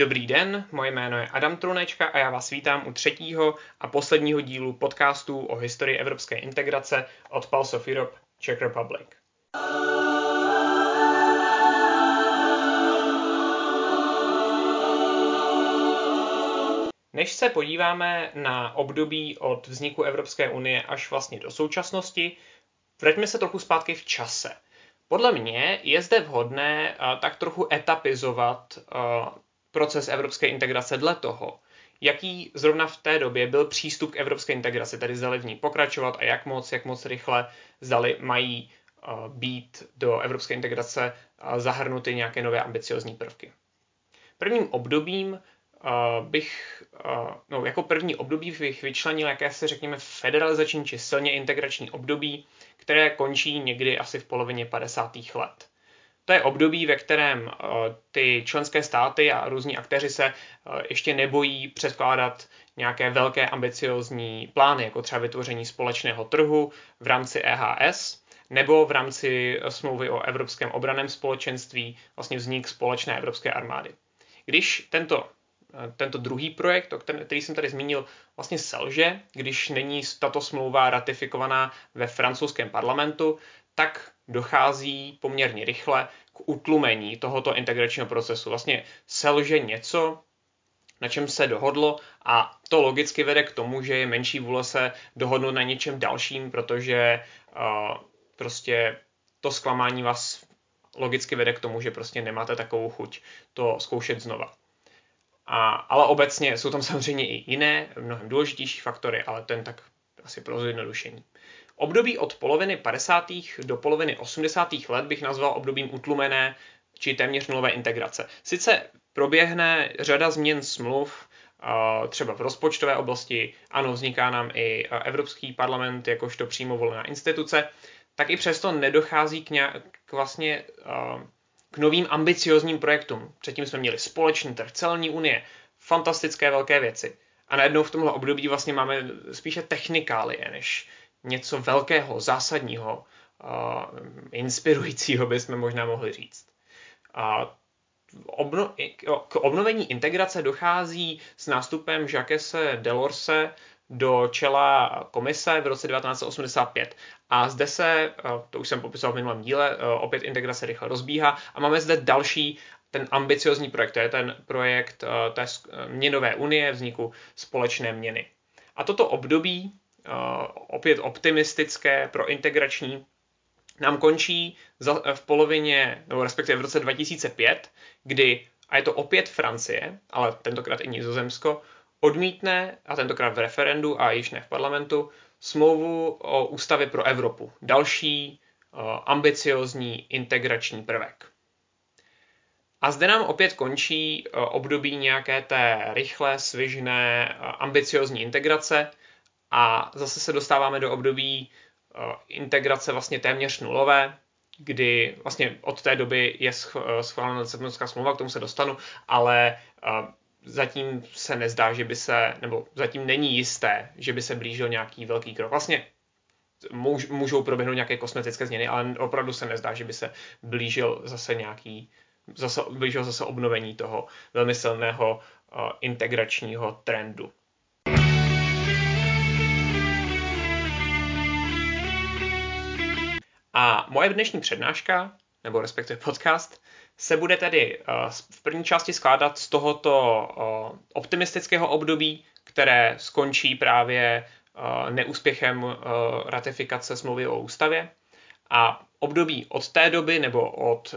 Dobrý den, moje jméno je Adam Trunečka a já vás vítám u třetího a posledního dílu podcastu o historii evropské integrace od Pulse of Europe Czech Republic. Než se podíváme na období od vzniku Evropské unie až vlastně do současnosti, vraťme se trochu zpátky v čase. Podle mě je zde vhodné uh, tak trochu etapizovat uh, proces evropské integrace dle toho, jaký zrovna v té době byl přístup k evropské integraci, tedy zdali v ní pokračovat a jak moc, jak moc rychle zdali mají uh, být do evropské integrace uh, zahrnuty nějaké nové ambiciozní prvky. Prvním obdobím uh, bych, no, jako první období bych vyčlenil jakési, řekněme, federalizační či silně integrační období, které končí někdy asi v polovině 50. let. To je období, ve kterém eh, ty členské státy a různí aktéři se eh, ještě nebojí předkládat nějaké velké ambiciozní plány, jako třeba vytvoření společného trhu v rámci EHS, nebo v rámci smlouvy o Evropském obraném společenství vlastně vznik společné evropské armády. Když tento, eh, tento druhý projekt, který jsem tady zmínil, vlastně selže, když není tato smlouva ratifikovaná ve francouzském parlamentu, tak dochází poměrně rychle k utlumení tohoto integračního procesu. Vlastně selže něco, na čem se dohodlo a to logicky vede k tomu, že je menší vůle se dohodnout na něčem dalším, protože uh, prostě to zklamání vás logicky vede k tomu, že prostě nemáte takovou chuť to zkoušet znova. A, ale obecně jsou tam samozřejmě i jiné, mnohem důležitější faktory, ale ten tak asi pro zjednodušení. Období od poloviny 50. do poloviny 80. let bych nazval obdobím utlumené či téměř nulové integrace. Sice proběhne řada změn smluv, třeba v rozpočtové oblasti, ano, vzniká nám i Evropský parlament jakožto přímo volená instituce, tak i přesto nedochází k, nějak, k vlastně k novým ambiciozním projektům. Předtím jsme měli společný trh, celní unie, fantastické velké věci. A najednou v tomhle období vlastně máme spíše technikálie, než něco velkého, zásadního, uh, inspirujícího bychom možná mohli říct. A obno, k obnovení integrace dochází s nástupem Jacquese Delorse do čela komise v roce 1985. A zde se, to už jsem popisoval v minulém díle, opět integrace rychle rozbíhá a máme zde další ten ambiciozní projekt, to je ten projekt té měnové unie, vzniku společné měny. A toto období opět optimistické pro integrační, nám končí v polovině, nebo respektive v roce 2005, kdy, a je to opět Francie, ale tentokrát i Nizozemsko, odmítne, a tentokrát v referendu a již ne v parlamentu, smlouvu o ústavě pro Evropu. Další ambiciozní integrační prvek. A zde nám opět končí období nějaké té rychlé, svižné, ambiciozní integrace, a zase se dostáváme do období eh, integrace vlastně téměř nulové, kdy vlastně od té doby je eh, schválena Lisabonská smlouva, k tomu se dostanu, ale eh, zatím se nezdá, že by se, nebo zatím není jisté, že by se blížil nějaký velký krok. Vlastně můžou proběhnout nějaké kosmetické změny, ale opravdu se nezdá, že by se blížil zase nějaký, zase, blížil zase obnovení toho velmi silného integračního trendu. A moje dnešní přednáška, nebo respektive podcast, se bude tedy uh, v první části skládat z tohoto uh, optimistického období, které skončí právě uh, neúspěchem ratifikace smlouvy o ústavě. A období od té doby nebo od,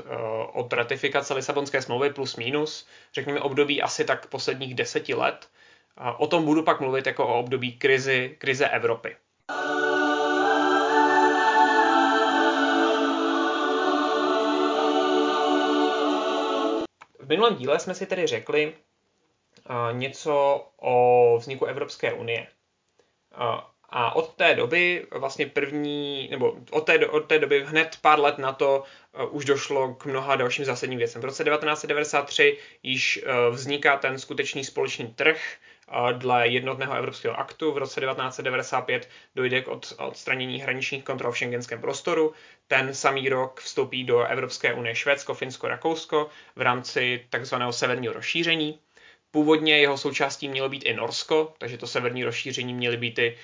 od ratifikace Lisabonské smlouvy plus minus, řekněme období asi tak posledních deseti let, o tom budu pak mluvit jako o období krizi, krize Evropy. Minulém díle jsme si tedy řekli uh, něco o vzniku Evropské unie. Uh, a od té doby, vlastně první, nebo od té, od té doby hned pár let na to uh, už došlo k mnoha dalším zásadním věcem. V roce 1993 již vzniká ten skutečný společný trh, Dle jednotného evropského aktu v roce 1995 dojde k odstranění hraničních kontrol v šengenském prostoru. Ten samý rok vstoupí do Evropské unie Švédsko, Finsko, Rakousko v rámci takzvaného severního rozšíření. Původně jeho součástí mělo být i Norsko, takže to severní rozšíření měly být i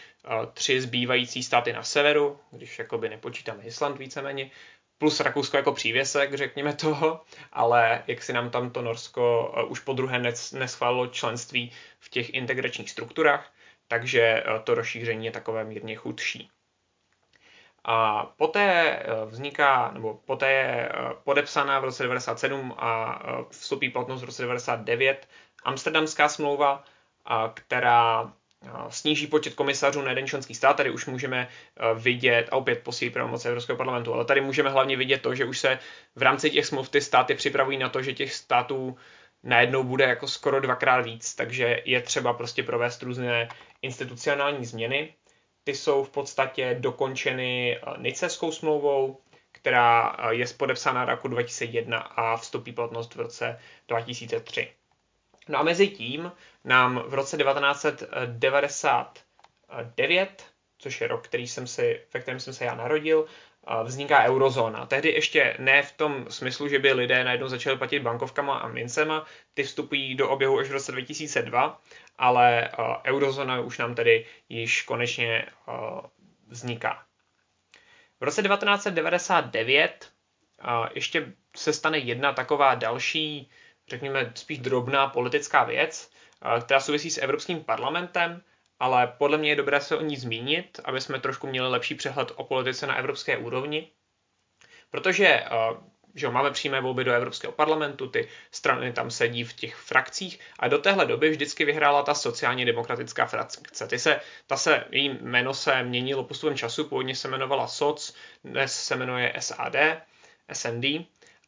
tři zbývající státy na severu, když jakoby nepočítáme Island víceméně, plus Rakousko jako přívěsek, řekněme toho, ale jak si nám tam to Norsko už po druhé neschválilo členství v těch integračních strukturách, takže to rozšíření je takové mírně chudší. A poté vzniká, nebo poté je podepsaná v roce 97 a vstoupí platnost v roce 99 Amsterdamská smlouva, která sníží počet komisařů na jeden členský stát. Tady už můžeme vidět, a opět posílí pravomoci Evropského parlamentu, ale tady můžeme hlavně vidět to, že už se v rámci těch smluv ty státy připravují na to, že těch států najednou bude jako skoro dvakrát víc, takže je třeba prostě provést různé institucionální změny. Ty jsou v podstatě dokončeny Niceskou smlouvou, která je podepsána roku 2001 a vstoupí platnost v roce 2003. No a mezi tím nám v roce 1999, což je rok, který jsem si, ve kterém jsem se já narodil, vzniká eurozóna. Tehdy ještě ne v tom smyslu, že by lidé najednou začali platit bankovkama a mincema, ty vstupují do oběhu až v roce 2002, ale eurozóna už nám tedy již konečně vzniká. V roce 1999 ještě se stane jedna taková další řekněme, spíš drobná politická věc, která souvisí s Evropským parlamentem, ale podle mě je dobré se o ní zmínit, aby jsme trošku měli lepší přehled o politice na evropské úrovni. Protože že máme přímé volby do Evropského parlamentu, ty strany tam sedí v těch frakcích a do téhle doby vždycky vyhrála ta sociálně demokratická frakce. Ty se, ta se, její jméno se měnilo postupem času, původně se jmenovala SOC, dnes se jmenuje SAD, SND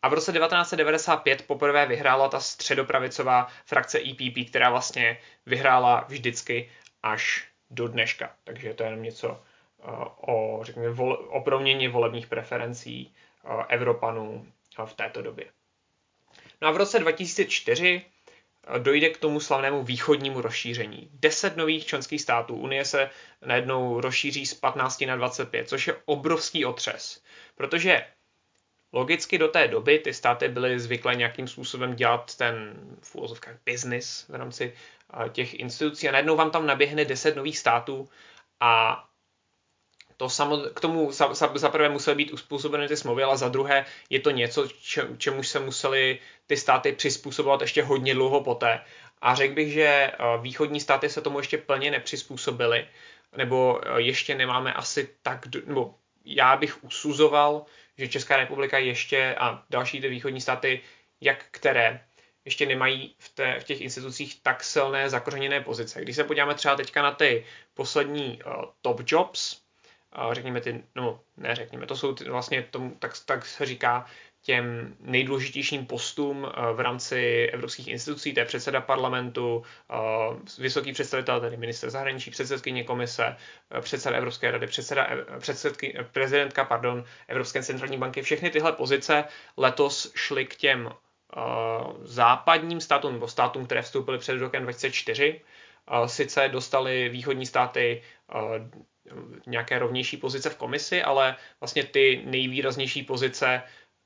a v roce 1995 poprvé vyhrála ta středopravicová frakce EPP, která vlastně vyhrála vždycky až do dneška. Takže to je jenom něco eh, o, řekněme, vol, o proměně volebních preferencí eh, Evropanů eh, v této době. No a v roce 2004 dojde k tomu slavnému východnímu rozšíření. Deset nových členských států Unie se najednou rozšíří z 15 na 25, což je obrovský otřes, protože Logicky do té doby ty státy byly zvyklé nějakým způsobem dělat ten v úvozovkách business v rámci těch institucí a najednou vám tam naběhne 10 nových států a to samo, k tomu za, za, za prvé musely být uspůsobeny ty smlouvy, ale za druhé je to něco, če, čemu se museli ty státy přizpůsobovat ještě hodně dlouho poté. A řekl bych, že východní státy se tomu ještě plně nepřizpůsobily, nebo ještě nemáme asi tak, nebo já bych usuzoval, že Česká republika ještě a další ty východní státy, jak které, ještě nemají v, té, v těch institucích tak silné zakořeněné pozice. Když se podíváme třeba teďka na ty poslední uh, top jobs, uh, řekněme ty, no ne řekněme, to jsou ty, vlastně tomu, tak, tak se říká těm nejdůležitějším postům eh, v rámci evropských institucí, to je předseda parlamentu, eh, vysoký představitel, tedy minister zahraničí, předsedkyně komise, eh, předseda Evropské rady, předseda, předsedky, prezidentka pardon, Evropské centrální banky. Všechny tyhle pozice letos šly k těm západním státům, nebo státům, které vstoupily před rokem 2004. Sice dostali východní státy nějaké rovnější pozice v komisi, ale vlastně ty nejvýraznější pozice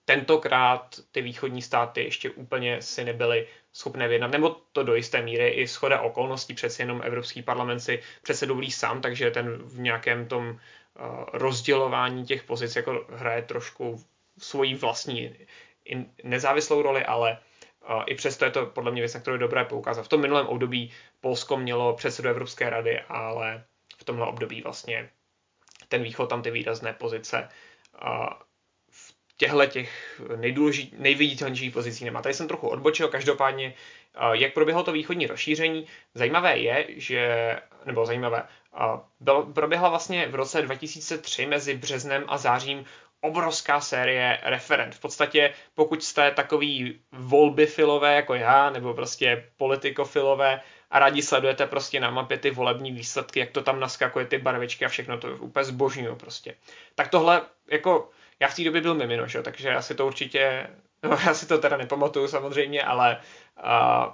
tentokrát ty východní státy ještě úplně si nebyly schopné vyjednat, nebo to do jisté míry i schoda okolností, přece jenom Evropský parlament si přece dovolí sám, takže ten v nějakém tom uh, rozdělování těch pozic jako hraje trošku svoji vlastní nezávislou roli, ale uh, i přesto je to podle mě věc, na kterou je dobré poukázat. V tom minulém období Polsko mělo předsedu Evropské rady, ale v tomhle období vlastně ten východ tam ty výrazné pozice uh, těchto těch nejviditelnějších pozicí nemá. Tady jsem trochu odbočil, každopádně, jak proběhlo to východní rozšíření. Zajímavé je, že, nebo zajímavé, byl, proběhla vlastně v roce 2003 mezi březnem a zářím obrovská série referent. V podstatě, pokud jste takový volbyfilové jako já, nebo prostě politikofilové a rádi sledujete prostě na mapě ty volební výsledky, jak to tam naskakuje ty barvičky a všechno, to úplně zbožňuju prostě. Tak tohle jako já v té době byl mimino, že? takže já si to určitě, no já si to teda nepamatuju samozřejmě, ale uh,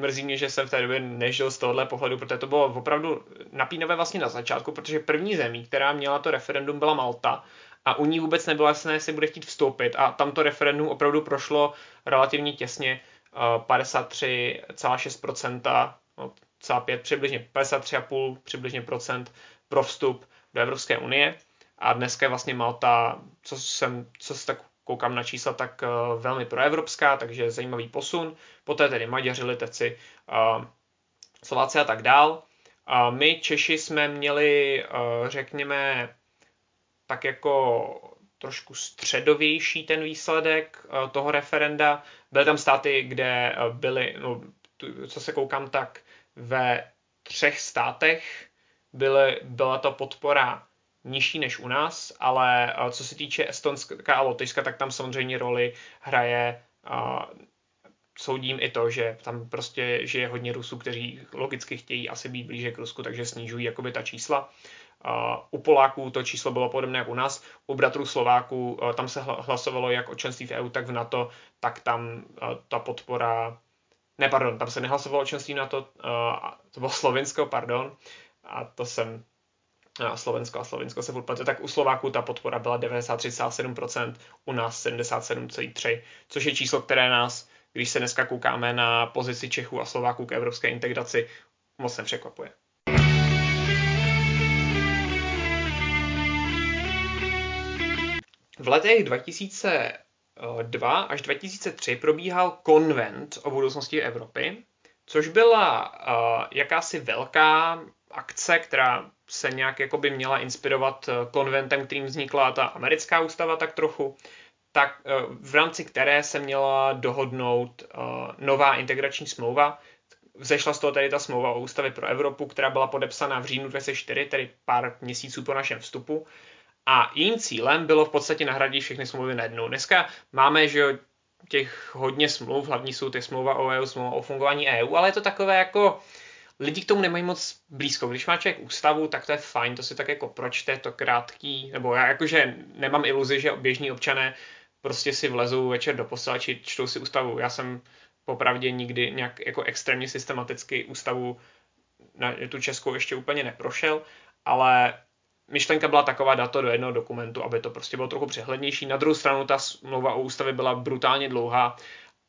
mrzí mě, že jsem v té době nežil z tohohle pohledu, protože to bylo opravdu napínavé vlastně na začátku, protože první zemí, která měla to referendum, byla Malta a u ní vůbec nebylo jasné, jestli bude chtít vstoupit a tam to referendum opravdu prošlo relativně těsně 53,6%, no, 5, přibližně 53,5 přibližně procent pro vstup do Evropské unie. A dneska je vlastně Malta, co jsem, co se tak koukám na čísla, tak uh, velmi proevropská, takže zajímavý posun. Poté tedy Maďaři, Liteci, uh, Slováci a tak dál. A my Češi jsme měli, uh, řekněme, tak jako trošku středovější ten výsledek uh, toho referenda. Byly tam státy, kde uh, byly, no, tu, co se koukám, tak ve třech státech byly, byla ta podpora nižší než u nás, ale eh, co se týče Estonska a Lotyšska, tak tam samozřejmě roli hraje uh, soudím i to, že tam prostě žije hodně Rusů, kteří logicky chtějí asi být blíže k Rusku, takže snižují jakoby ta čísla. U Poláků to číslo bylo podobné jak u nás, u bratrů Slováků uh, tam se hlasovalo jak o členství v EU, tak v NATO, tak tam uh, ta podpora, ne pardon, tam se nehlasovalo o členství v NATO, to bylo Slovensko, pardon, a to jsem Slovensko a Slovensko se furt tak u Slováků ta podpora byla 93,7%, u nás 77,3%, což je číslo, které nás, když se dneska koukáme na pozici Čechů a Slováků k evropské integraci, moc nepřekvapuje. V letech 2002 až 2003 probíhal konvent o budoucnosti Evropy, což byla uh, jakási velká akce, která se nějak jakoby měla inspirovat eh, konventem, kterým vznikla ta americká ústava tak trochu, tak eh, v rámci které se měla dohodnout eh, nová integrační smlouva. Vzešla z toho tady ta smlouva o ústavě pro Evropu, která byla podepsána v říjnu 2004, tedy pár měsíců po našem vstupu. A jejím cílem bylo v podstatě nahradit všechny smlouvy na jednu. Dneska máme, že těch hodně smluv, hlavní jsou ty smlouva o EU, smlouva o fungování EU, ale je to takové jako lidi k tomu nemají moc blízko. Když má člověk ústavu, tak to je fajn, to si tak jako pročte, to krátký, nebo já jakože nemám iluzi, že běžní občané prostě si vlezou večer do postele, či čtou si ústavu. Já jsem popravdě nikdy nějak jako extrémně systematicky ústavu na tu českou ještě úplně neprošel, ale myšlenka byla taková dát to do jednoho dokumentu, aby to prostě bylo trochu přehlednější. Na druhou stranu ta smlouva o ústavě byla brutálně dlouhá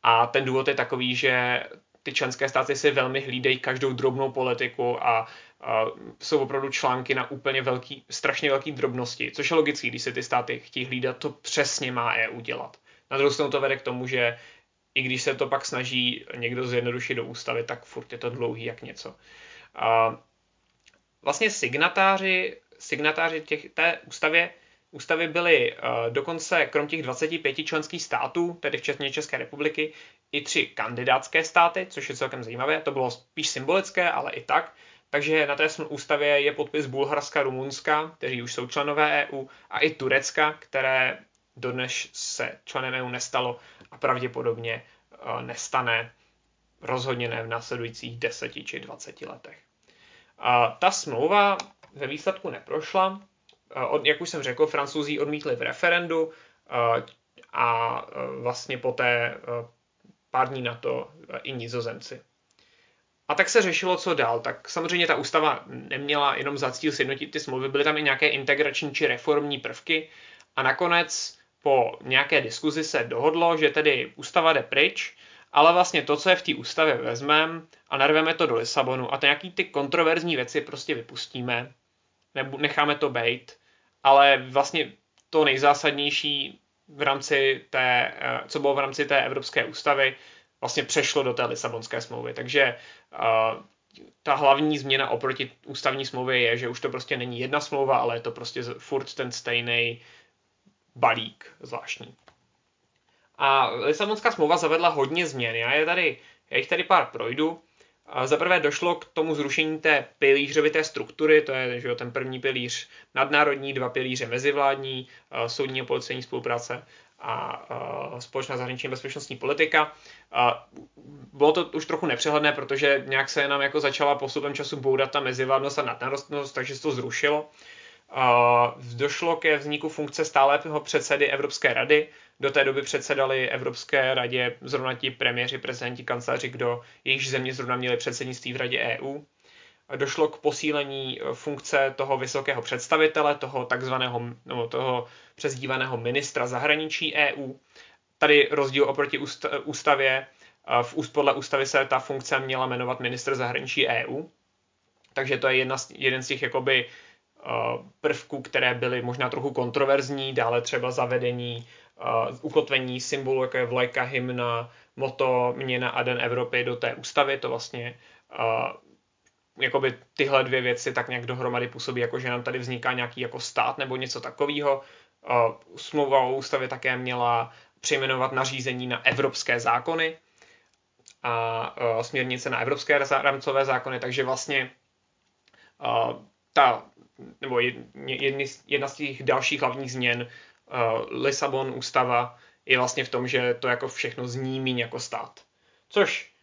a ten důvod je takový, že ty členské státy si velmi hlídají každou drobnou politiku a, a jsou opravdu články na úplně velký, strašně velký drobnosti, což je logický, když se ty státy chtějí hlídat, to přesně má EU dělat. Na druhou stranu to vede k tomu, že i když se to pak snaží někdo zjednodušit do ústavy, tak furt je to dlouhý jak něco. A vlastně signatáři, signatáři těch, té ústavě ústavy byly uh, dokonce krom těch 25 členských států, tedy včetně České republiky, i tři kandidátské státy, což je celkem zajímavé. To bylo spíš symbolické, ale i tak. Takže na té ústavě je podpis Bulharska, Rumunska, kteří už jsou členové EU, a i Turecka, které dodnes se členem EU nestalo a pravděpodobně uh, nestane rozhodně ne v následujících 10 či 20 letech. Uh, ta smlouva ve výsledku neprošla, od, jak už jsem řekl, francouzi odmítli v referendu a vlastně poté pár dní na to i nizozemci. A tak se řešilo, co dál. Tak samozřejmě ta ústava neměla jenom za cíl sjednotit ty smlouvy, byly tam i nějaké integrační či reformní prvky a nakonec po nějaké diskuzi se dohodlo, že tedy ústava jde pryč, ale vlastně to, co je v té ústavě vezmeme a narveme to do Lisabonu a to nějaký ty kontroverzní věci prostě vypustíme, necháme to bejt ale vlastně to nejzásadnější v rámci té, eh, co bylo v rámci té Evropské ústavy, vlastně přešlo do té Lisabonské smlouvy. Takže uh, ta hlavní změna oproti ústavní smlouvě je, že už to prostě není jedna smlouva, ale je to prostě furt ten stejný balík zvláštní. A Lisabonská smlouva zavedla hodně změn. Já, je tady, já jich tady pár projdu. Za prvé došlo k tomu zrušení té pilířovité struktury, to je že jo, ten první pilíř nadnárodní, dva pilíře mezivládní, soudní a policejní spolupráce a společná zahraniční bezpečnostní politika. Bylo to už trochu nepřehledné, protože nějak se nám jako začala postupem času boudat ta mezivládnost a nadnárodnost, takže se to zrušilo. Došlo ke vzniku funkce stálého předsedy Evropské rady. Do té doby předsedali Evropské radě zrovna ti premiéři, prezidenti, kanceláři, kdo jejich země zrovna měli předsednictví v radě EU. Došlo k posílení funkce toho vysokého představitele, toho takzvaného, no, toho přezdívaného ministra zahraničí EU. Tady rozdíl oproti ústavě v, podle ústavy se ta funkce měla jmenovat minister zahraničí EU, takže to je jedna jeden z těch jakoby prvků, které byly možná trochu kontroverzní, dále třeba zavedení, uh, ukotvení symbolu, jako je vlajka, hymna, moto, měna a den Evropy do té ústavy, to vlastně uh, jakoby tyhle dvě věci tak nějak dohromady působí, jako že nám tady vzniká nějaký jako stát nebo něco takového. Smlouva o ústavě také měla přejmenovat nařízení na evropské zákony a směrnice na evropské rámcové zákony, takže vlastně ta nebo jedny, jedna z těch dalších hlavních změn uh, Lisabon ústava je vlastně v tom, že to jako všechno zní míň jako stát. Což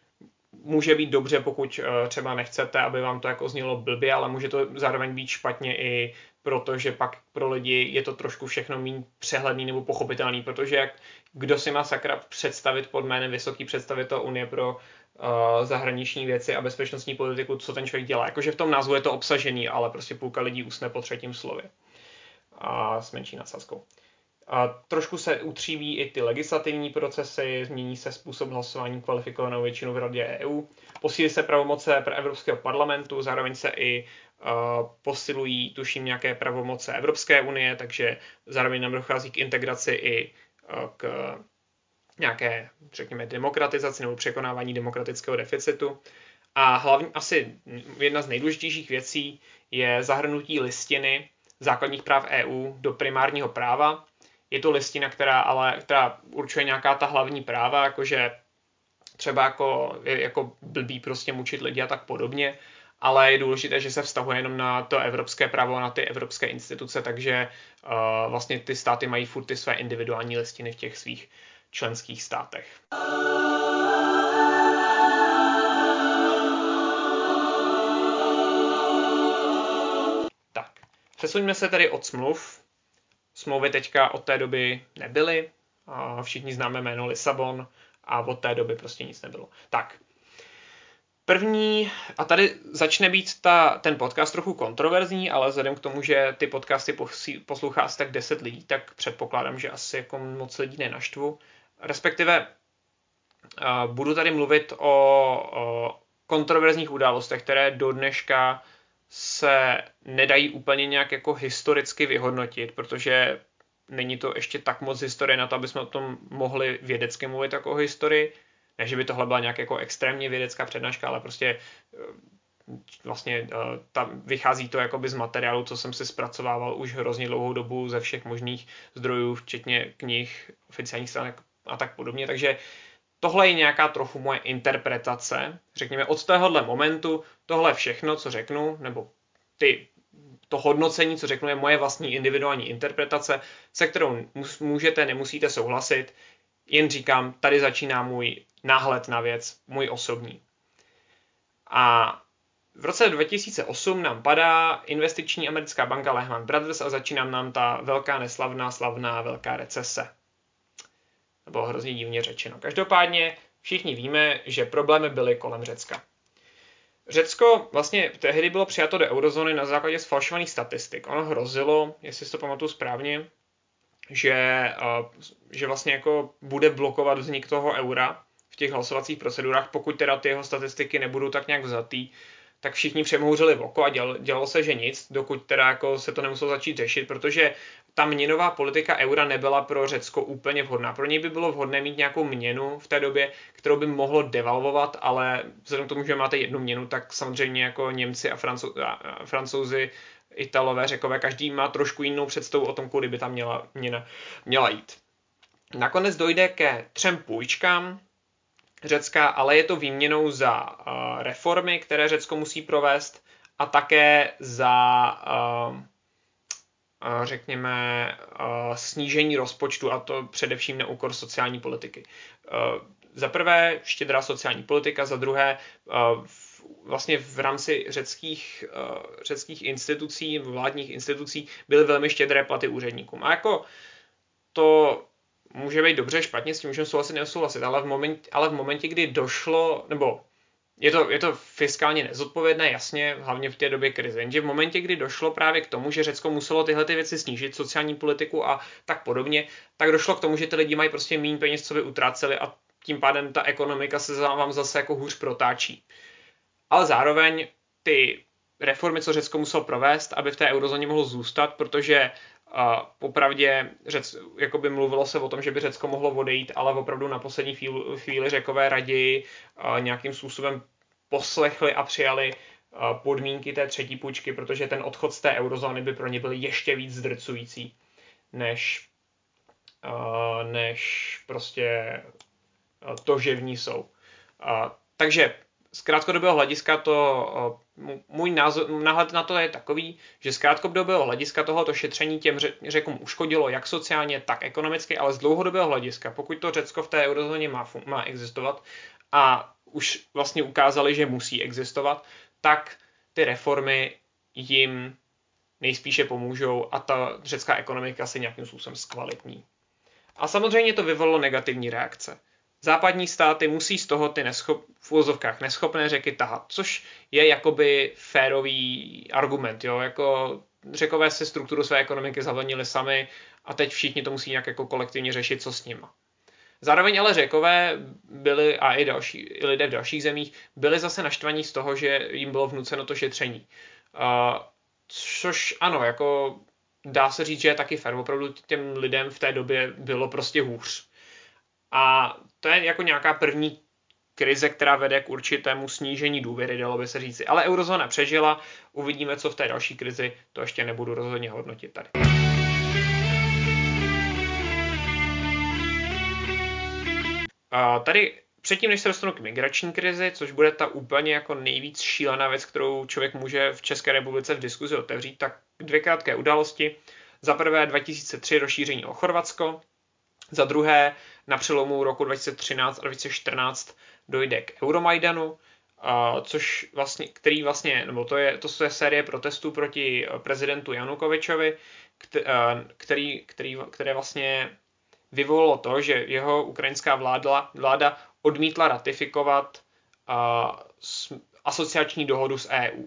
může být dobře, pokud uh, třeba nechcete, aby vám to jako znělo blbě, ale může to zároveň být špatně i protože pak pro lidi je to trošku všechno méně přehledný nebo pochopitelný, protože jak, kdo si má sakra představit pod jménem vysoký představitel Unie pro zahraniční věci a bezpečnostní politiku, co ten člověk dělá. Jakože v tom názvu je to obsažený, ale prostě půlka lidí usne po třetím slově. A s menší nadsázkou. A trošku se utříví i ty legislativní procesy, změní se způsob hlasování kvalifikovanou většinou v Radě EU, posílí se pravomoce pro Evropského parlamentu, zároveň se i uh, posilují, tuším, nějaké pravomoce Evropské unie, takže zároveň nám dochází k integraci i uh, k nějaké, řekněme, demokratizaci nebo překonávání demokratického deficitu. A hlavně asi jedna z nejdůležitějších věcí je zahrnutí listiny základních práv EU do primárního práva. Je to listina, která ale která určuje nějaká ta hlavní práva, jakože třeba jako, jako blbý prostě mučit lidi a tak podobně, ale je důležité, že se vztahuje jenom na to evropské právo a na ty evropské instituce, takže uh, vlastně ty státy mají furt ty své individuální listiny v těch svých členských státech. Tak, přesuňme se tedy od smluv. Smlouvy teďka od té doby nebyly. Všichni známe jméno Lisabon a od té doby prostě nic nebylo. Tak, První, a tady začne být ta, ten podcast trochu kontroverzní, ale vzhledem k tomu, že ty podcasty poslouchá asi tak 10 lidí, tak předpokládám, že asi jako moc lidí nenaštvu. Respektive uh, budu tady mluvit o, kontroverzních událostech, které do dneška se nedají úplně nějak jako historicky vyhodnotit, protože není to ještě tak moc historie na to, aby jsme o tom mohli vědecky mluvit jako o historii. Ne, že by tohle byla nějak jako extrémně vědecká přednáška, ale prostě eh, vlastně eh, ta, vychází to jakoby z materiálu, co jsem si zpracovával už hrozně dlouhou dobu ze všech možných zdrojů, včetně knih, oficiálních stránek a tak podobně. Takže tohle je nějaká trochu moje interpretace. Řekněme, od tohohle momentu tohle všechno, co řeknu, nebo ty, to hodnocení, co řeknu, je moje vlastní individuální interpretace, se kterou můžete, nemusíte souhlasit. Jen říkám, tady začíná můj náhled na věc, můj osobní. A v roce 2008 nám padá investiční americká banka Lehman Brothers a začíná nám ta velká neslavná, slavná velká recese. Nebo hrozně divně řečeno. Každopádně všichni víme, že problémy byly kolem Řecka. Řecko vlastně tehdy bylo přijato do eurozóny na základě sfalšovaných statistik. Ono hrozilo, jestli si to pamatuju správně, že, že vlastně jako bude blokovat vznik toho eura v těch hlasovacích procedurách, pokud teda ty jeho statistiky nebudou tak nějak vzatý, tak všichni přemhouřili v oko a děl, dělalo se, že nic, dokud teda jako se to nemuselo začít řešit, protože ta měnová politika eura nebyla pro Řecko úplně vhodná. Pro něj by bylo vhodné mít nějakou měnu v té době, kterou by mohlo devalvovat, ale vzhledem k tomu, že máte jednu měnu, tak samozřejmě jako Němci a, Francou- a Francouzi, Italové, Řekové, každý má trošku jinou představu o tom, kudy by ta měla, měna měla jít. Nakonec dojde ke třem půjčkám, Řecka, ale je to výměnou za uh, reformy, které Řecko musí provést a také za, uh, řekněme, snížení rozpočtu a to především na úkor sociální politiky. Za prvé štědrá sociální politika, za druhé uh, vlastně v rámci řeckých, řeckých institucí, vládních institucí byly velmi štědré platy úředníkům. A jako to může být dobře, špatně, s tím můžeme souhlasit, nesouhlasit, ale v, moment, ale v momentě, kdy došlo, nebo je to, je to fiskálně nezodpovědné, jasně, hlavně v té době krize. Jenže v momentě, kdy došlo právě k tomu, že Řecko muselo tyhle ty věci snížit, sociální politiku a tak podobně, tak došlo k tomu, že ty lidi mají prostě méně peněz, co by utráceli a tím pádem ta ekonomika se vám zase jako hůř protáčí. Ale zároveň ty reformy, co Řecko muselo provést, aby v té eurozóně mohlo zůstat, protože uh, popravdě Řec, jakoby mluvilo se o tom, že by Řecko mohlo odejít, ale opravdu na poslední chvíli, řekové raději nějakým způsobem poslechli a přijali podmínky té třetí půjčky, protože ten odchod z té eurozóny by pro ně byl ještě víc zdrcující, než, než prostě to, že v ní jsou. Takže z krátkodobého hlediska to, můj názor, náhled na to je takový, že z krátkodobého hlediska tohoto šetření těm řekům uškodilo jak sociálně, tak ekonomicky, ale z dlouhodobého hlediska, pokud to Řecko v té eurozóně má, má existovat a už vlastně ukázali, že musí existovat, tak ty reformy jim nejspíše pomůžou a ta řecká ekonomika se nějakým způsobem zkvalitní. A samozřejmě to vyvolalo negativní reakce. Západní státy musí z toho ty neschop, v úzovkách neschopné řeky tahat, což je jakoby férový argument, jo, jako řekové si strukturu své ekonomiky zavlnili sami a teď všichni to musí nějak jako kolektivně řešit, co s nima. Zároveň ale řekové byli, a i, další, i lidé v dalších zemích, byli zase naštvaní z toho, že jim bylo vnuceno to šetření. Uh, což ano, jako dá se říct, že je taky fér. Opravdu těm lidem v té době bylo prostě hůř. A to je jako nějaká první krize, která vede k určitému snížení důvěry, dalo by se říci. Ale eurozóna přežila, uvidíme, co v té další krizi, to ještě nebudu rozhodně hodnotit tady. A tady předtím, než se dostanu k migrační krizi, což bude ta úplně jako nejvíc šílená věc, kterou člověk může v České republice v diskuzi otevřít, tak dvě krátké události. Za prvé 2003 rozšíření o Chorvatsko, za druhé na přelomu roku 2013 a 2014 dojde k Euromajdanu, což vlastně, který vlastně, nebo to je, to je série protestů proti prezidentu Janukovičovi, který, který, které vlastně vyvolalo to, že jeho ukrajinská vláda, vláda odmítla ratifikovat asociační dohodu s EU.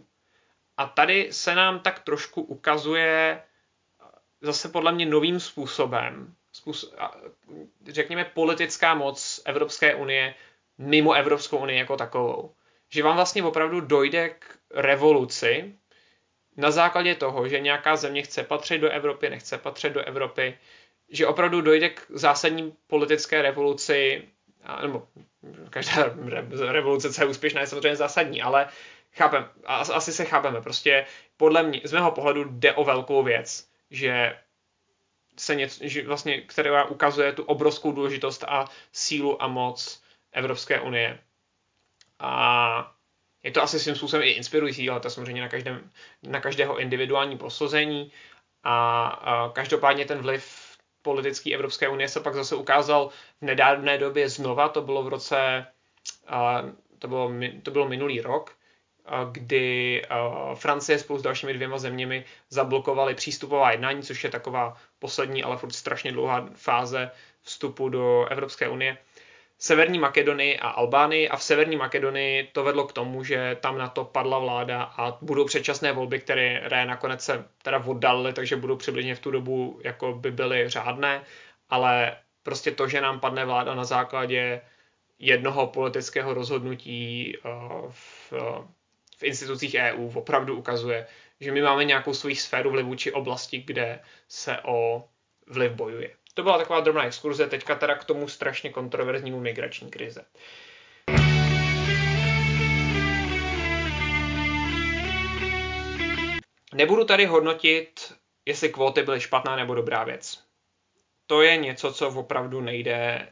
A tady se nám tak trošku ukazuje zase podle mě novým způsobem, řekněme, politická moc Evropské unie mimo Evropskou unii jako takovou. Že vám vlastně opravdu dojde k revoluci na základě toho, že nějaká země chce patřit do Evropy, nechce patřit do Evropy, že opravdu dojde k zásadní politické revoluci, nebo každá revoluce, co je úspěšná, je samozřejmě zásadní, ale chápem, asi se chápeme, prostě podle mě, z mého pohledu jde o velkou věc, že se něco, že vlastně, která ukazuje tu obrovskou důležitost a sílu a moc Evropské unie. A je to asi svým způsobem i inspirující, ale to samozřejmě na, každém, na každého individuální posouzení. A, a každopádně ten vliv politický Evropské unie se pak zase ukázal v nedávné době znova, to bylo v roce, a, to bylo, to bylo minulý rok, kdy Francie spolu s dalšími dvěma zeměmi zablokovali přístupová jednání, což je taková poslední, ale furt strašně dlouhá fáze vstupu do Evropské unie. Severní Makedonii a Albánii a v Severní Makedonii to vedlo k tomu, že tam na to padla vláda a budou předčasné volby, které nakonec se teda oddalily, takže budou přibližně v tu dobu jako by byly řádné, ale prostě to, že nám padne vláda na základě jednoho politického rozhodnutí v institucích EU opravdu ukazuje, že my máme nějakou svoji sféru vlivu či oblasti, kde se o vliv bojuje. To byla taková drobná exkurze, teďka teda k tomu strašně kontroverznímu migrační krize. Nebudu tady hodnotit, jestli kvóty byly špatná nebo dobrá věc. To je něco, co opravdu nejde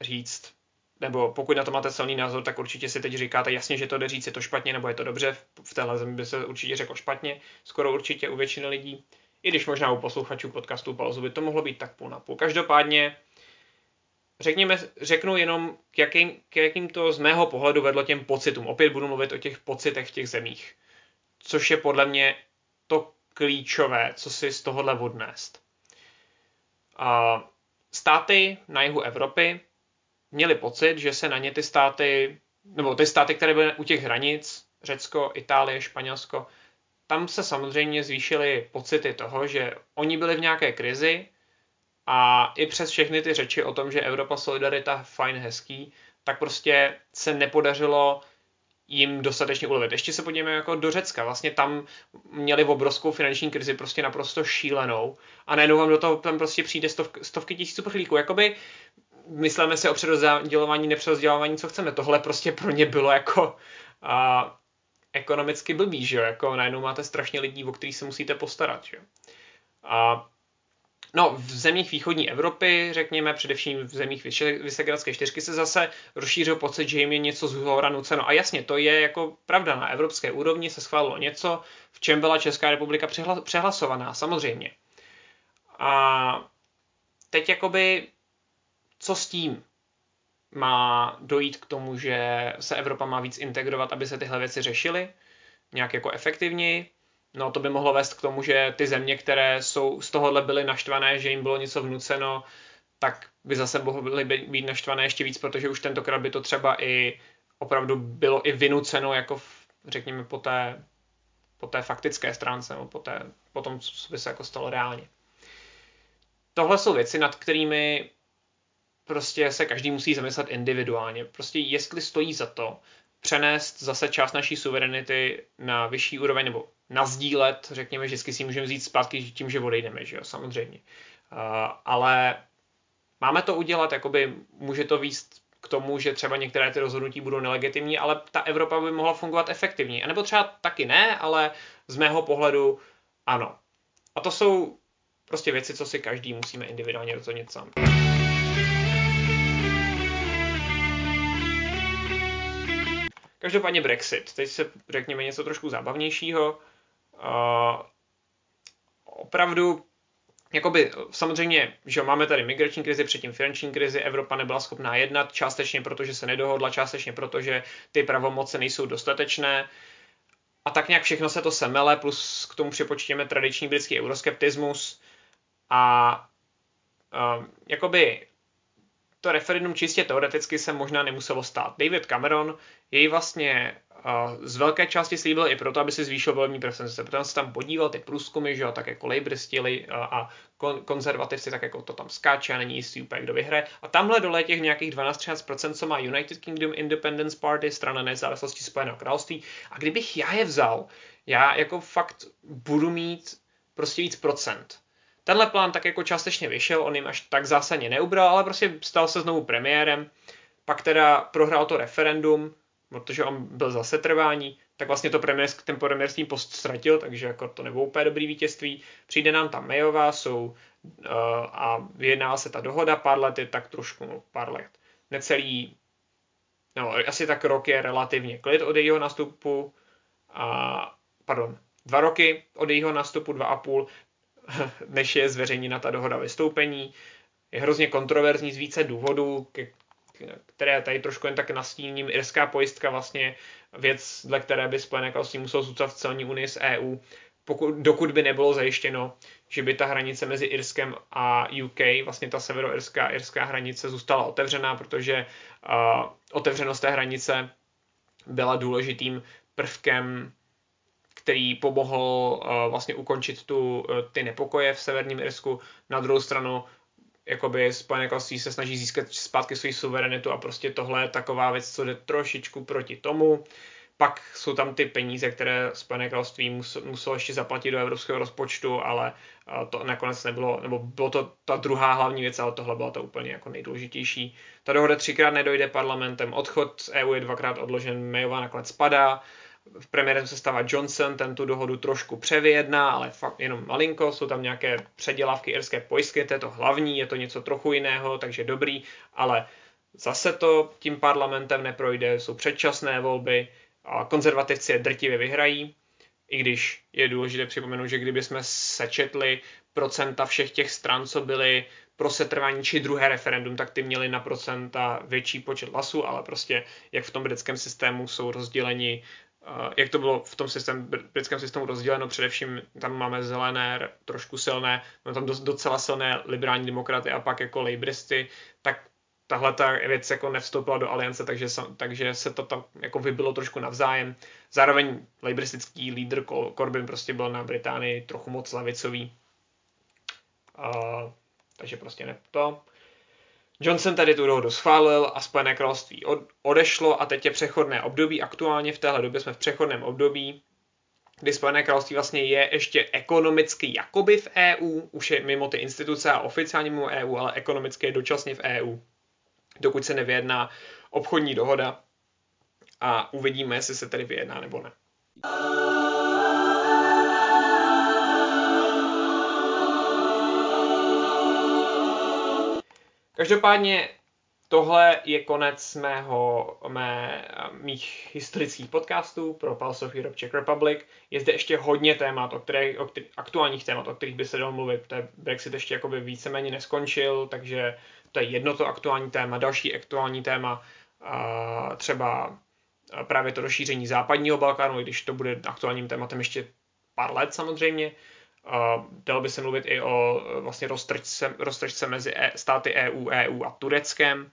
říct nebo pokud na to máte silný názor, tak určitě si teď říkáte jasně, že to jde říct, je to špatně nebo je to dobře. V téhle zemi by se určitě řeklo špatně, skoro určitě u většiny lidí. I když možná u posluchačů podcastu Pauzu by to mohlo být tak půl na půl. Každopádně řekněme, řeknu jenom, k jakým, k jakým to z mého pohledu vedlo těm pocitům. Opět budu mluvit o těch pocitech v těch zemích. Což je podle mě to klíčové, co si z tohohle odnést. A státy na jihu Evropy měli pocit, že se na ně ty státy, nebo ty státy, které byly u těch hranic, Řecko, Itálie, Španělsko, tam se samozřejmě zvýšily pocity toho, že oni byli v nějaké krizi A i přes všechny ty řeči o tom, že Evropa solidarita fajn hezký, tak prostě se nepodařilo jim dostatečně ulevit. Ještě se podíváme jako do Řecka. Vlastně tam měli obrovskou finanční krizi, prostě naprosto šílenou. A najednou vám do toho tam prostě přijde stov, stovky tisíců prchlíků. Jakoby myslíme si o přerozdělování, nepřerozdělování, co chceme. Tohle prostě pro ně bylo jako a, ekonomicky blbý, že jo? Jako najednou máte strašně lidí, o kterých se musíte postarat, že jo? A No, v zemích východní Evropy, řekněme, především v zemích Vysegradské čtyřky, se zase rozšířil pocit, že jim je něco z hora nuceno. A jasně, to je jako pravda. Na evropské úrovni se schválilo něco, v čem byla Česká republika přehlasovaná, samozřejmě. A teď jakoby, co s tím? Má dojít k tomu, že se Evropa má víc integrovat, aby se tyhle věci řešily nějak jako efektivněji? No to by mohlo vést k tomu, že ty země, které jsou z tohohle byly naštvané, že jim bylo něco vnuceno, tak by zase mohly být naštvané ještě víc, protože už tentokrát by to třeba i opravdu bylo i vynuceno, jako v, řekněme po té, po té faktické stránce, nebo po, té, po tom, co by se jako stalo reálně. Tohle jsou věci, nad kterými prostě se každý musí zamyslet individuálně. Prostě jestli stojí za to přenést zase část naší suverenity na vyšší úroveň, nebo nazdílet, řekněme, že vždycky si můžeme vzít zpátky tím, že odejdeme, že jo, samozřejmě. Uh, ale máme to udělat, jakoby může to výst k tomu, že třeba některé ty rozhodnutí budou nelegitimní, ale ta Evropa by mohla fungovat efektivně. A nebo třeba taky ne, ale z mého pohledu ano. A to jsou prostě věci, co si každý musíme individuálně rozhodnit sám. Každopádně Brexit. Teď se řekněme něco trošku zábavnějšího. Uh, opravdu Jakoby, samozřejmě, že máme tady migrační krizi, předtím finanční krizi, Evropa nebyla schopná jednat, částečně protože se nedohodla, částečně protože ty pravomoce nejsou dostatečné. A tak nějak všechno se to semele, plus k tomu připočtěme tradiční britský euroskeptismus. A uh, jakoby to referendum čistě teoreticky se možná nemuselo stát. David Cameron jej vlastně uh, z velké části slíbil i proto, aby si zvýšil volební preference. Protože se tam podíval ty průzkumy, že jo, tak jako lejbristi uh, a kon- konzervativci, tak jako to tam skáče a není jistý úplně, kdo vyhraje. A tamhle dole těch nějakých 12-13%, co má United Kingdom Independence Party, strana nezávislosti Spojeného království. A kdybych já je vzal, já jako fakt budu mít prostě víc procent Tenhle plán tak jako částečně vyšel, on jim až tak zásadně neubral, ale prostě stal se znovu premiérem, pak teda prohrál to referendum, protože on byl zase trvání, tak vlastně to premiérsk, ten premiérský post ztratil, takže jako to nebylo úplně dobrý vítězství. Přijde nám tam Mayová, jsou uh, a vyjedná se ta dohoda, pár let je tak trošku, no, pár let, necelý, no asi tak rok je relativně klid od jejího nastupu, a, pardon, dva roky od jejího nastupu, dva a půl, než je zveřejněna ta dohoda vystoupení. Je hrozně kontroverzní z více důvodů, které tady trošku jen tak nastíním. Irská pojistka vlastně věc, dle které by Spojené království muselo zůstat v celní unii s EU, pokud, dokud by nebylo zajištěno, že by ta hranice mezi Irskem a UK, vlastně ta severoirská irská hranice zůstala otevřená, protože uh, otevřenost té hranice byla důležitým prvkem který pomohl uh, vlastně ukončit tu, uh, ty nepokoje v severním Irsku. Na druhou stranu jakoby Spojené království se snaží získat zpátky svou suverenitu a prostě tohle je taková věc, co jde trošičku proti tomu. Pak jsou tam ty peníze, které Spojené království muselo ještě zaplatit do evropského rozpočtu, ale uh, to nakonec nebylo, nebo bylo to ta druhá hlavní věc, ale tohle byla to úplně jako nejdůležitější. Ta dohoda třikrát nedojde parlamentem, odchod z EU je dvakrát odložen, Mayová nakonec spadá, v premiérem se stává Johnson, ten tu dohodu trošku převyjedná, ale fakt jenom malinko, jsou tam nějaké předělávky irské pojistky, to je to hlavní, je to něco trochu jiného, takže dobrý, ale zase to tím parlamentem neprojde, jsou předčasné volby a konzervativci je drtivě vyhrají, i když je důležité připomenout, že kdyby jsme sečetli procenta všech těch stran, co byly pro setrvání či druhé referendum, tak ty měly na procenta větší počet hlasů, ale prostě jak v tom britském systému jsou rozděleni jak to bylo v tom systém, britském systému rozděleno, především tam máme zelené, trošku silné, máme tam docela silné liberální demokraty a pak jako labouristy, tak tahle ta věc jako nevstoupila do aliance, takže, takže se to tam jako vybilo trošku navzájem. Zároveň laboristický lídr Corbyn prostě byl na Británii trochu moc levicový. Uh, Takže prostě ne to. Johnson tady tu dohodu schválil a Spojené království odešlo a teď je přechodné období. Aktuálně v téhle době jsme v přechodném období, kdy Spojené království vlastně je ještě ekonomicky jakoby v EU, už je mimo ty instituce a oficiálně mimo EU, ale ekonomicky je dočasně v EU, dokud se nevyjedná obchodní dohoda a uvidíme, jestli se tedy vyjedná nebo ne. Každopádně tohle je konec mého, mé, mých historických podcastů pro Pulse of Europe Czech Republic. Je zde ještě hodně témat, o kterých, o kterých, aktuálních témat, o kterých by se dalo mluvit. To Brexit ještě jakoby víceméně neskončil, takže to je jedno to aktuální téma. Další aktuální téma, a třeba právě to rozšíření západního Balkánu, i když to bude aktuálním tématem ještě pár let samozřejmě. Uh, dalo by se mluvit i o vlastně roztržce, roztržce mezi e, státy EU, EU a Tureckem,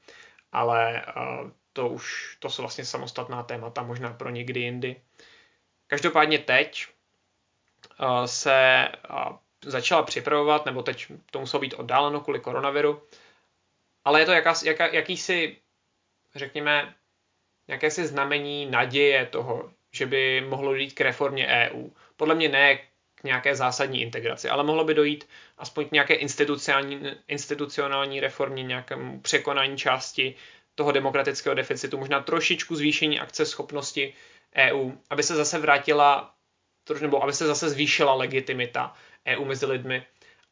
ale uh, to už to jsou vlastně samostatná témata, možná pro někdy jindy. Každopádně teď uh, se začala připravovat, nebo teď to muselo být oddáleno kvůli koronaviru, ale je to jaká, jaká, jakýsi, řekněme, jakési znamení naděje toho, že by mohlo dojít k reformě EU. Podle mě ne k nějaké zásadní integraci, ale mohlo by dojít aspoň k nějaké institucionální, institucionální reformě, nějakému překonání části toho demokratického deficitu, možná trošičku zvýšení akce schopnosti EU, aby se zase vrátila, nebo aby se zase zvýšila legitimita EU mezi lidmi.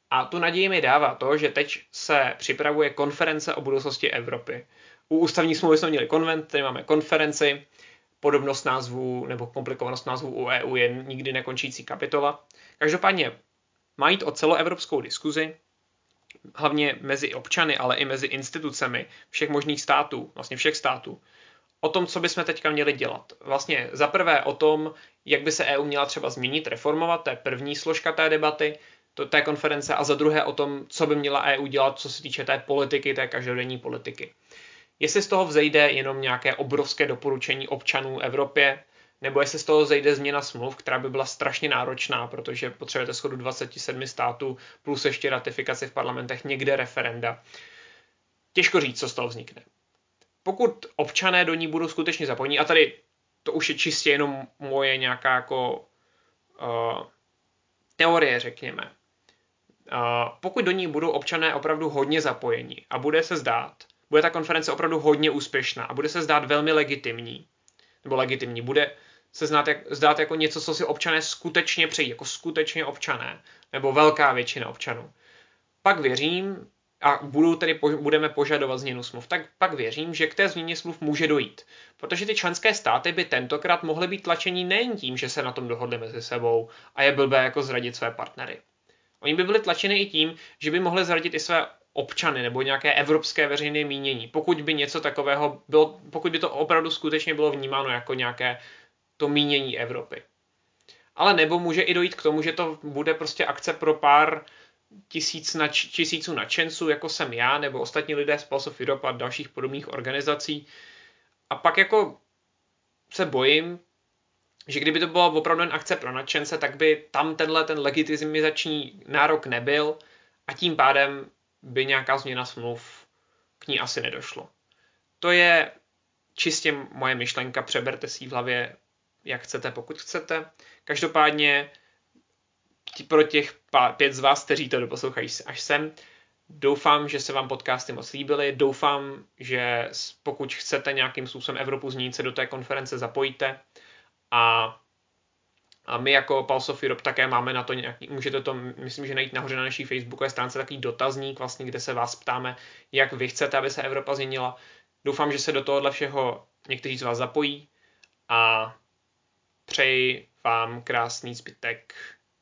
A tu naději mi dává to, že teď se připravuje konference o budoucnosti Evropy. U ústavní smlouvy jsme měli konvent, tady máme konferenci, podobnost názvu nebo komplikovanost názvu u EU je nikdy nekončící kapitola. Každopádně má jít o celoevropskou diskuzi, hlavně mezi občany, ale i mezi institucemi všech možných států, vlastně všech států, o tom, co bychom teďka měli dělat. Vlastně za prvé o tom, jak by se EU měla třeba změnit, reformovat, to je první složka té debaty, to, té konference, a za druhé o tom, co by měla EU dělat, co se týče té politiky, té každodenní politiky. Jestli z toho vzejde jenom nějaké obrovské doporučení občanů Evropě, nebo jestli z toho zejde změna smluv, která by byla strašně náročná, protože potřebujete schodu 27 států plus ještě ratifikaci v parlamentech, někde referenda. Těžko říct, co z toho vznikne. Pokud občané do ní budou skutečně zapojení, a tady to už je čistě jenom moje nějaká jako uh, teorie, řekněme. Uh, pokud do ní budou občané opravdu hodně zapojení a bude se zdát, bude ta konference opravdu hodně úspěšná a bude se zdát velmi legitimní, nebo legitimní, bude se znát jak, zdát jako něco, co si občané skutečně přejí, jako skutečně občané, nebo velká většina občanů. Pak věřím, a budou tedy, budeme požadovat změnu smluv, tak pak věřím, že k té změně smluv může dojít. Protože ty členské státy by tentokrát mohly být tlačení nejen tím, že se na tom dohodli mezi sebou a je blbé jako zradit své partnery. Oni by byli tlačeni i tím, že by mohli zradit i své občany nebo nějaké evropské veřejné mínění, pokud by něco takového bylo, pokud by to opravdu skutečně bylo vnímáno jako nějaké to mínění Evropy. Ale nebo může i dojít k tomu, že to bude prostě akce pro pár tisíc nač, tisíců nadšenců, jako jsem já, nebo ostatní lidé z Pulse of Europe a dalších podobných organizací. A pak jako se bojím, že kdyby to byla opravdu jen akce pro nadšence, tak by tam tenhle ten legitimizační nárok nebyl a tím pádem by nějaká změna smluv k ní asi nedošlo. To je čistě moje myšlenka, přeberte si v hlavě, jak chcete, pokud chcete. Každopádně pro těch pět z vás, kteří to doposlouchají až sem, doufám, že se vám podcasty moc líbily, doufám, že pokud chcete nějakým způsobem Evropu změnit, se do té konference zapojíte a a my jako Pulse of Europe také máme na to nějaký, můžete to, myslím, že najít nahoře na naší facebookové stránce takový dotazník, vlastně, kde se vás ptáme, jak vy chcete, aby se Evropa změnila. Doufám, že se do tohohle všeho někteří z vás zapojí a přeji vám krásný zbytek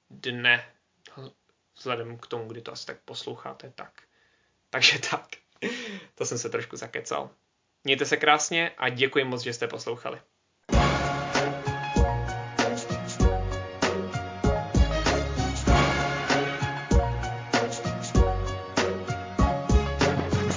dne, vzhledem k tomu, kdy to asi tak posloucháte, tak. Takže tak. To jsem se trošku zakecal. Mějte se krásně a děkuji moc, že jste poslouchali.